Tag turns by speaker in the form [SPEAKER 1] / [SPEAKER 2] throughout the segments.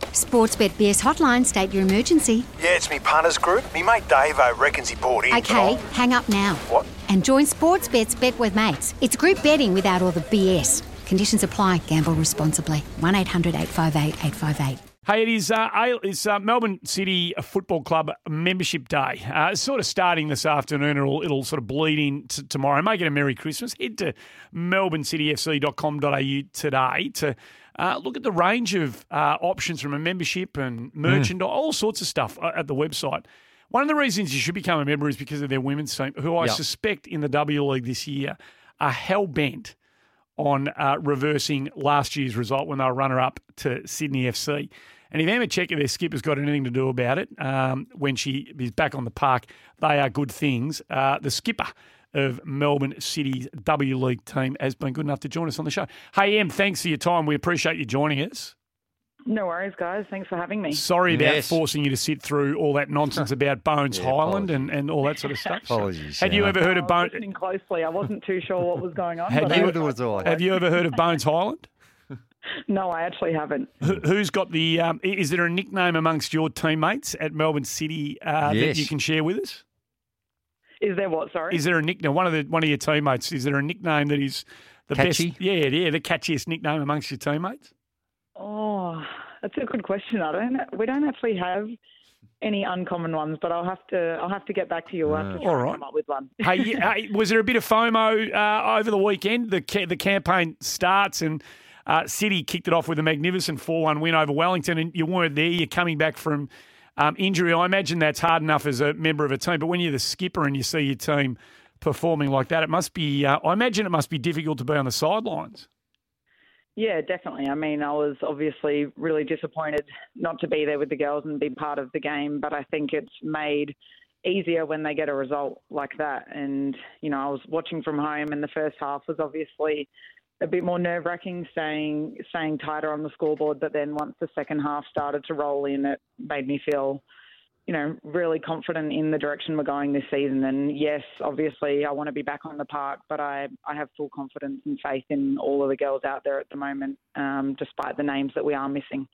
[SPEAKER 1] Sportsbet BS hotline, state your emergency.
[SPEAKER 2] Yeah, it's me punters group. Me mate Dave I reckons he bought in.
[SPEAKER 1] Okay, hang up now.
[SPEAKER 2] What?
[SPEAKER 1] And join Sportsbet's Bet with Mates. It's group betting without all the BS. Conditions apply. Gamble responsibly. 1 800 858 858.
[SPEAKER 3] Hey, it is uh, it's uh, Melbourne City Football Club Membership Day. Uh, it's sort of starting this afternoon. It'll, it'll sort of bleed in t- tomorrow. Make it a Merry Christmas. Head to melbournecityfc.com.au today to uh, look at the range of uh, options from a membership and merchandise, mm. all sorts of stuff uh, at the website. One of the reasons you should become a member is because of their women's team, who I yep. suspect in the W League this year are hell bent on uh, reversing last year's result when they were runner up to Sydney FC. And if Emma Checker, their skipper's got anything to do about it, um, when she is back on the park, they are good things. Uh, the skipper of Melbourne City's W League team has been good enough to join us on the show. Hey, Em, thanks for your time. We appreciate you joining us.
[SPEAKER 4] No worries, guys. Thanks for having me.
[SPEAKER 3] Sorry about yes. forcing you to sit through all that nonsense about Bones yeah, Hyland and, and all that sort of stuff.
[SPEAKER 5] apologies.
[SPEAKER 3] Had you ever heard of Bones?
[SPEAKER 4] Listening closely, I wasn't too sure what was going on.
[SPEAKER 3] Have, you, have you ever heard of Bones Hyland?
[SPEAKER 4] No, I actually haven't.
[SPEAKER 3] Who, has got the? Um, is there a nickname amongst your teammates at Melbourne City uh, yes. that you can share with us?
[SPEAKER 4] Is there what? Sorry.
[SPEAKER 3] Is there a nickname? One of the one of your teammates. Is there a nickname that is the
[SPEAKER 5] Catchy?
[SPEAKER 3] best? Yeah, yeah, the catchiest nickname amongst your teammates.
[SPEAKER 4] Oh, that's a good question. I don't. We don't actually have any uncommon ones, but I'll have to. I'll have to get back to you. I'll have to try All right. come up with one.
[SPEAKER 3] hey, was there a bit of FOMO uh, over the weekend? The the campaign starts and. Uh, City kicked it off with a magnificent 4 1 win over Wellington, and you weren't there. You're coming back from um, injury. I imagine that's hard enough as a member of a team, but when you're the skipper and you see your team performing like that, it must be. Uh, I imagine it must be difficult to be on the sidelines.
[SPEAKER 4] Yeah, definitely. I mean, I was obviously really disappointed not to be there with the girls and be part of the game, but I think it's made easier when they get a result like that. And, you know, I was watching from home and the first half was obviously a bit more nerve wracking, staying staying tighter on the scoreboard. But then once the second half started to roll in, it made me feel, you know, really confident in the direction we're going this season. And yes, obviously, I want to be back on the park, but I I have full confidence and faith in all of the girls out there at the moment, um, despite the names that we are missing.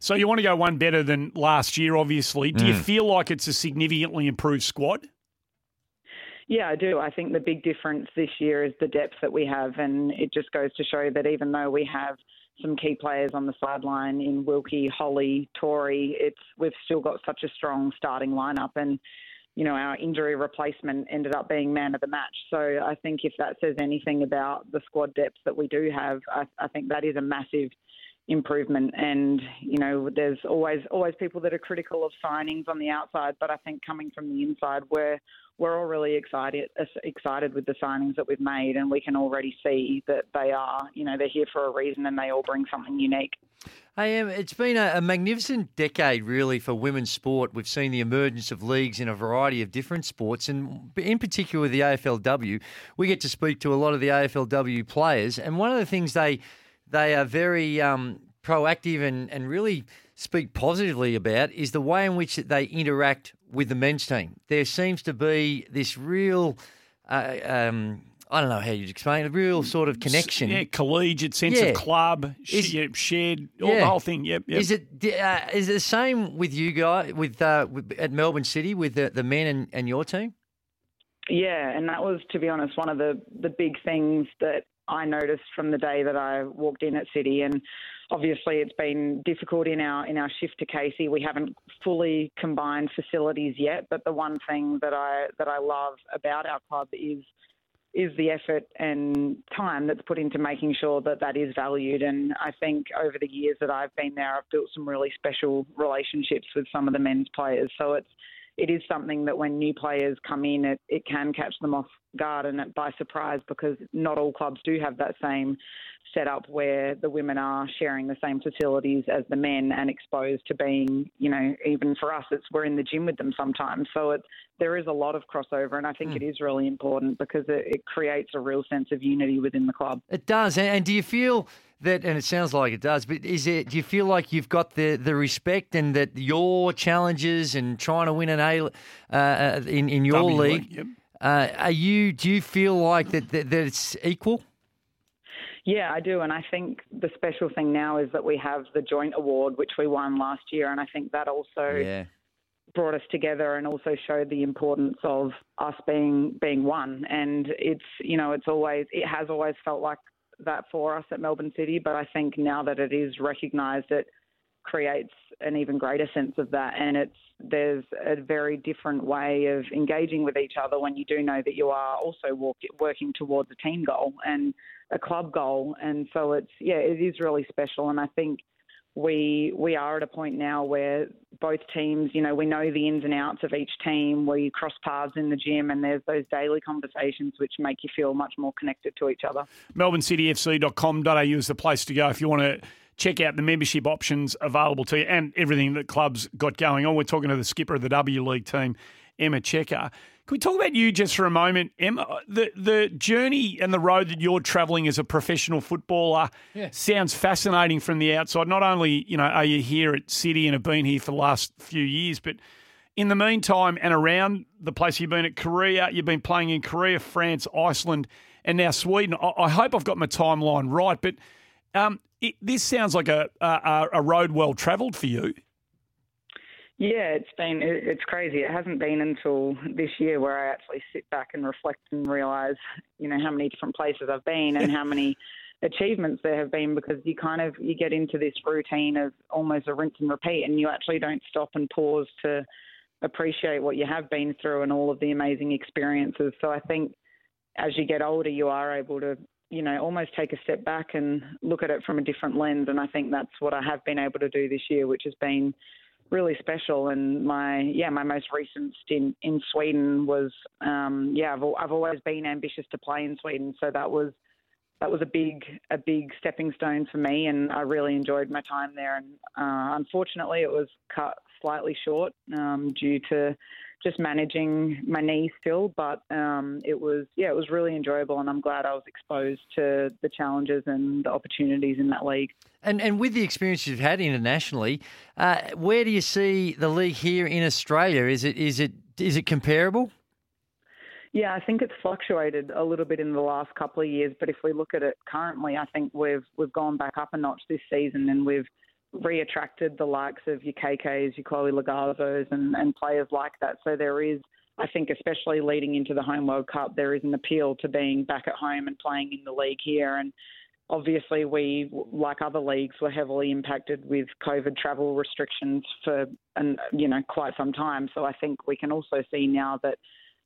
[SPEAKER 3] So you want to go one better than last year, obviously. Do mm. you feel like it's a significantly improved squad?
[SPEAKER 4] Yeah, I do. I think the big difference this year is the depth that we have, and it just goes to show that even though we have some key players on the sideline in Wilkie, Holly, Tori, it's we've still got such a strong starting lineup, and you know our injury replacement ended up being man of the match. So I think if that says anything about the squad depth that we do have, I, I think that is a massive improvement. And you know, there's always always people that are critical of signings on the outside, but I think coming from the inside, we're we're all really excited excited with the signings that we've made, and we can already see that they are, you know, they're here for a reason, and they all bring something unique.
[SPEAKER 5] Hey, um, it's been a, a, magnificent decade, really, for women's sport. We've seen the emergence of leagues in a variety of different sports, and in particular the AFLW, we get to speak to a lot of the AFLW players, and one of the things they they are very um, proactive and, and really speak positively about is the way in which they interact with the men's team. There seems to be this real. Uh, um, I don't know how you'd explain it. A real sort of connection,
[SPEAKER 3] yeah, collegiate sense yeah. of club, is, sh- shared, all yeah. the whole thing. Yep. yep.
[SPEAKER 5] Is it uh, is it the same with you guys with, uh, with at Melbourne City with the, the men and, and your team?
[SPEAKER 4] Yeah, and that was, to be honest, one of the the big things that I noticed from the day that I walked in at City. And obviously, it's been difficult in our in our shift to Casey. We haven't fully combined facilities yet, but the one thing that I that I love about our club is is the effort and time that's put into making sure that that is valued. And I think over the years that I've been there, I've built some really special relationships with some of the men's players. So it's it is something that when new players come in, it, it can catch them off guard and it by surprise because not all clubs do have that same set up where the women are sharing the same facilities as the men and exposed to being, you know, even for us, it's we're in the gym with them sometimes. So it's there is a lot of crossover, and I think mm. it is really important because it, it, creates a real sense of unity within the club.
[SPEAKER 5] It does, and do you feel? That, and it sounds like it does, but is it? Do you feel like you've got the, the respect and that your challenges and trying to win an A uh, uh in in your w league? Yep. Uh, are you? Do you feel like that, that that it's equal?
[SPEAKER 4] Yeah, I do. And I think the special thing now is that we have the joint award, which we won last year. And I think that also yeah. brought us together and also showed the importance of us being being one. And it's, you know, it's always, it has always felt like that for us at Melbourne City. But I think now that it is recognised, it creates an even greater sense of that. And it's, there's a very different way of engaging with each other when you do know that you are also walk, working towards a team goal and a club goal. And so it's yeah, it is really special. And I think we we are at a point now where both teams, you know, we know the ins and outs of each team. We cross paths in the gym, and there's those daily conversations which make you feel much more connected to each other.
[SPEAKER 3] MelbourneCityFC.com.au is the place to go if you want to check out the membership options available to you and everything that clubs got going on. We're talking to the skipper of the W League team, Emma Checker. Can we talk about you just for a moment, Emma? The the journey and the road that you're travelling as a professional footballer yeah. sounds fascinating from the outside. Not only you know are you here at City and have been here for the last few years, but in the meantime and around the place you've been at Korea, you've been playing in Korea, France, Iceland, and now Sweden. I, I hope I've got my timeline right, but um, it, this sounds like a, a, a road well travelled for you.
[SPEAKER 4] Yeah, it's been it's crazy. It hasn't been until this year where I actually sit back and reflect and realise, you know, how many different places I've been and how many achievements there have been because you kind of you get into this routine of almost a rinse and repeat and you actually don't stop and pause to appreciate what you have been through and all of the amazing experiences. So I think as you get older you are able to you know, almost take a step back and look at it from a different lens. And I think that's what I have been able to do this year, which has been really special. And my, yeah, my most recent stint in Sweden was, um, yeah, I've, I've always been ambitious to play in Sweden. So that was, that was a big, a big stepping stone for me. And I really enjoyed my time there. And uh, unfortunately, it was cut slightly short um, due to, just managing my knee still. But um, it was, yeah, it was really enjoyable, and I'm glad I was exposed to the challenges and the opportunities in that league.
[SPEAKER 5] And and with the experience you've had internationally, uh, where do you see the league here in Australia? Is it is it is it comparable?
[SPEAKER 4] Yeah, I think it's fluctuated a little bit in the last couple of years, but if we look at it currently, I think we've we've gone back up a notch this season, and we've reattracted the likes of your KKs, your Chloe Logarzos, and, and players like that. So there is, I think, especially leading into the Home World Cup, there is an appeal to being back at home and playing in the league here. And obviously, we, like other leagues, were heavily impacted with COVID travel restrictions for, and you know, quite some time. So I think we can also see now that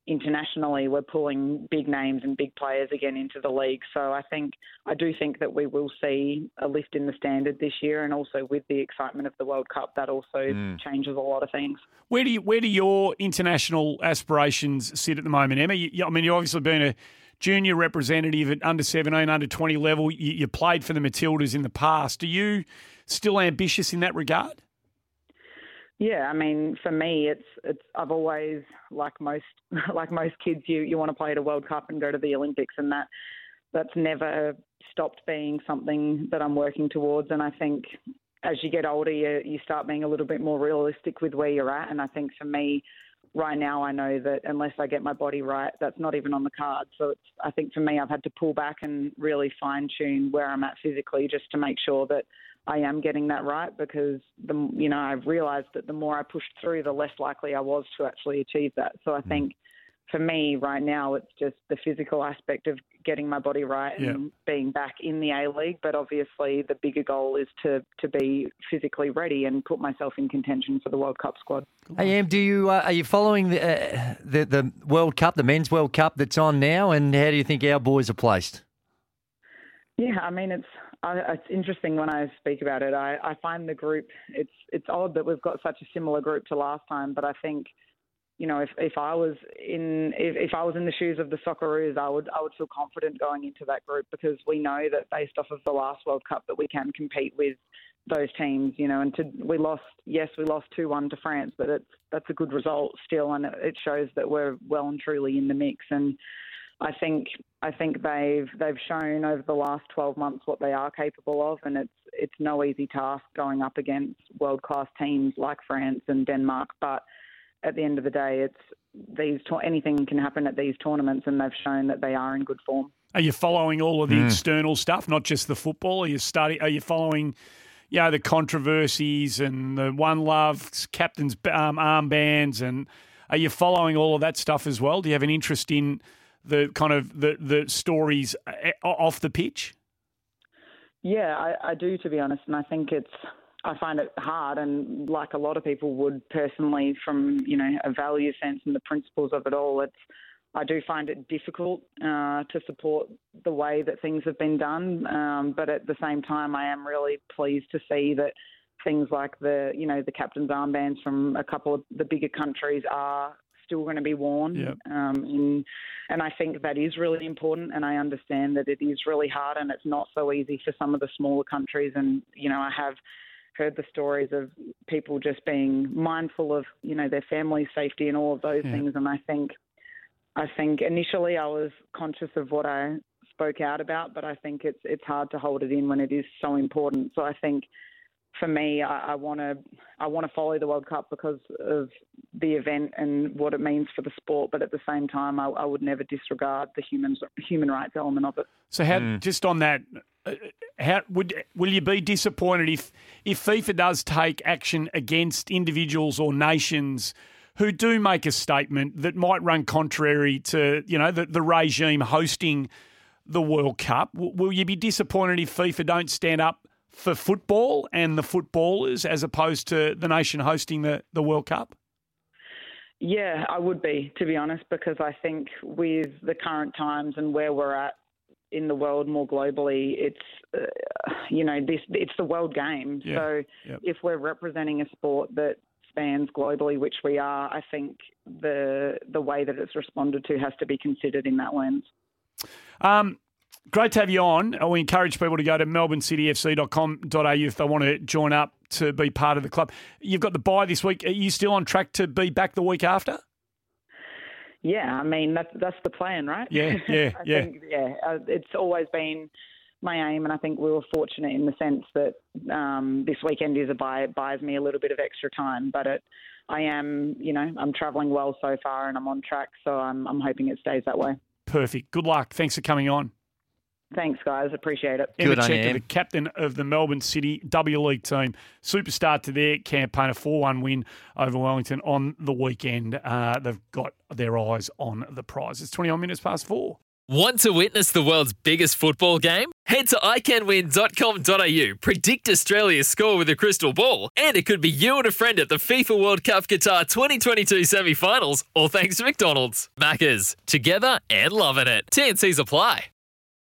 [SPEAKER 4] internationally we're pulling big names and big players again into the league. So I think I do think that we will see a lift in the standard this year, and also with the excitement of the World Cup, that also mm. changes a lot of things.
[SPEAKER 3] Where do you, where do your international aspirations sit at the moment, Emma? You, I mean, you've obviously been a junior representative at under 17, under 20 level. You, you played for the Matildas in the past. Are you still ambitious in that regard?
[SPEAKER 4] Yeah, I mean, for me, it's it's. I've always, like most like most kids, you you want to play at a World Cup and go to the Olympics, and that that's never stopped being something that I'm working towards. And I think as you get older, you you start being a little bit more realistic with where you're at. And I think for me, right now, I know that unless I get my body right, that's not even on the card. So it's. I think for me, I've had to pull back and really fine tune where I'm at physically, just to make sure that I am getting that right because the you know I've realised that the more I pushed through, the less likely I was to actually achieve that. So I mm. think for me right now, it's just the physical aspect of getting my body right and being back in the A League. But obviously, the bigger goal is to to be physically ready and put myself in contention for the World Cup squad.
[SPEAKER 5] Hey, Em, do you uh, are you following the, uh, the the World Cup, the Men's World Cup that's on now, and how do you think our boys are placed?
[SPEAKER 4] Yeah, I mean it's it's interesting when I speak about it. I, I find the group it's it's odd that we've got such a similar group to last time, but I think you know, if, if I was in if, if I was in the shoes of the Socceroos, I would I would feel confident going into that group because we know that based off of the last World Cup that we can compete with those teams, you know, and to, we lost, yes, we lost 2 1 to France, but it's, that's a good result still, and it shows that we're well and truly in the mix. And I think I think they've they've shown over the last 12 months what they are capable of, and it's it's no easy task going up against world class teams like France and Denmark. But at the end of the day, it's these anything can happen at these tournaments, and they've shown that they are in good form.
[SPEAKER 3] Are you following all of the mm. external stuff, not just the football? Are you study? Are you following? You know the controversies and the one love captain's um, armbands, and are you following all of that stuff as well? Do you have an interest in the kind of the the stories uh, off the pitch?
[SPEAKER 4] Yeah, I, I do, to be honest, and I think it's I find it hard, and like a lot of people would personally, from you know a value sense and the principles of it all, it's I do find it difficult uh, to support the way that things have been done, um, but at the same time, I am really pleased to see that things like the you know the captain's armbands from a couple of the bigger countries are still going to be worn.
[SPEAKER 3] Yep.
[SPEAKER 4] Um, and, and I think that is really important. And I understand that it is really hard and it's not so easy for some of the smaller countries. And, you know, I have heard the stories of people just being mindful of, you know, their family safety and all of those things. And I think, I think initially I was conscious of what I spoke out about, but I think it's it's hard to hold it in when it is so important. So I think for me, I want to I want to follow the World Cup because of the event and what it means for the sport. But at the same time, I, I would never disregard the human human rights element of it.
[SPEAKER 3] So, how mm. just on that, uh, how would will you be disappointed if if FIFA does take action against individuals or nations? Who do make a statement that might run contrary to you know the, the regime hosting the World Cup? Will you be disappointed if FIFA don't stand up for football and the footballers as opposed to the nation hosting the, the World Cup?
[SPEAKER 4] Yeah, I would be, to be honest, because I think with the current times and where we're at in the world more globally, it's uh, you know this it's the world game. Yeah. So yep. if we're representing a sport that spans globally, which we are, I think the the way that it's responded to has to be considered in that lens.
[SPEAKER 3] Um, Great to have you on. We encourage people to go to melbournecityfc.com.au if they want to join up to be part of the club. You've got the bye this week. Are you still on track to be back the week after?
[SPEAKER 4] Yeah, I mean that's that's the plan, right?
[SPEAKER 3] Yeah, yeah, yeah.
[SPEAKER 4] Think, yeah, uh, it's always been my aim, and I think we were fortunate in the sense that um, this weekend is a bye. It buys me a little bit of extra time, but it, I am, you know, I'm travelling well so far, and I'm on track, so I'm I'm hoping it stays that way.
[SPEAKER 3] Perfect. Good luck. Thanks for coming on.
[SPEAKER 4] Thanks, guys. Appreciate it.
[SPEAKER 3] Emma Checker, the captain of the Melbourne City W League team. Superstar to their campaign, a 4 1 win over Wellington on the weekend. Uh, they've got their eyes on the prize. It's 21 minutes past four.
[SPEAKER 6] Want to witness the world's biggest football game? Head to iCanWin.com.au, predict Australia's score with a crystal ball, and it could be you and a friend at the FIFA World Cup Qatar 2022 semi finals, all thanks to McDonald's. Maccas, together and loving it. TNCs apply.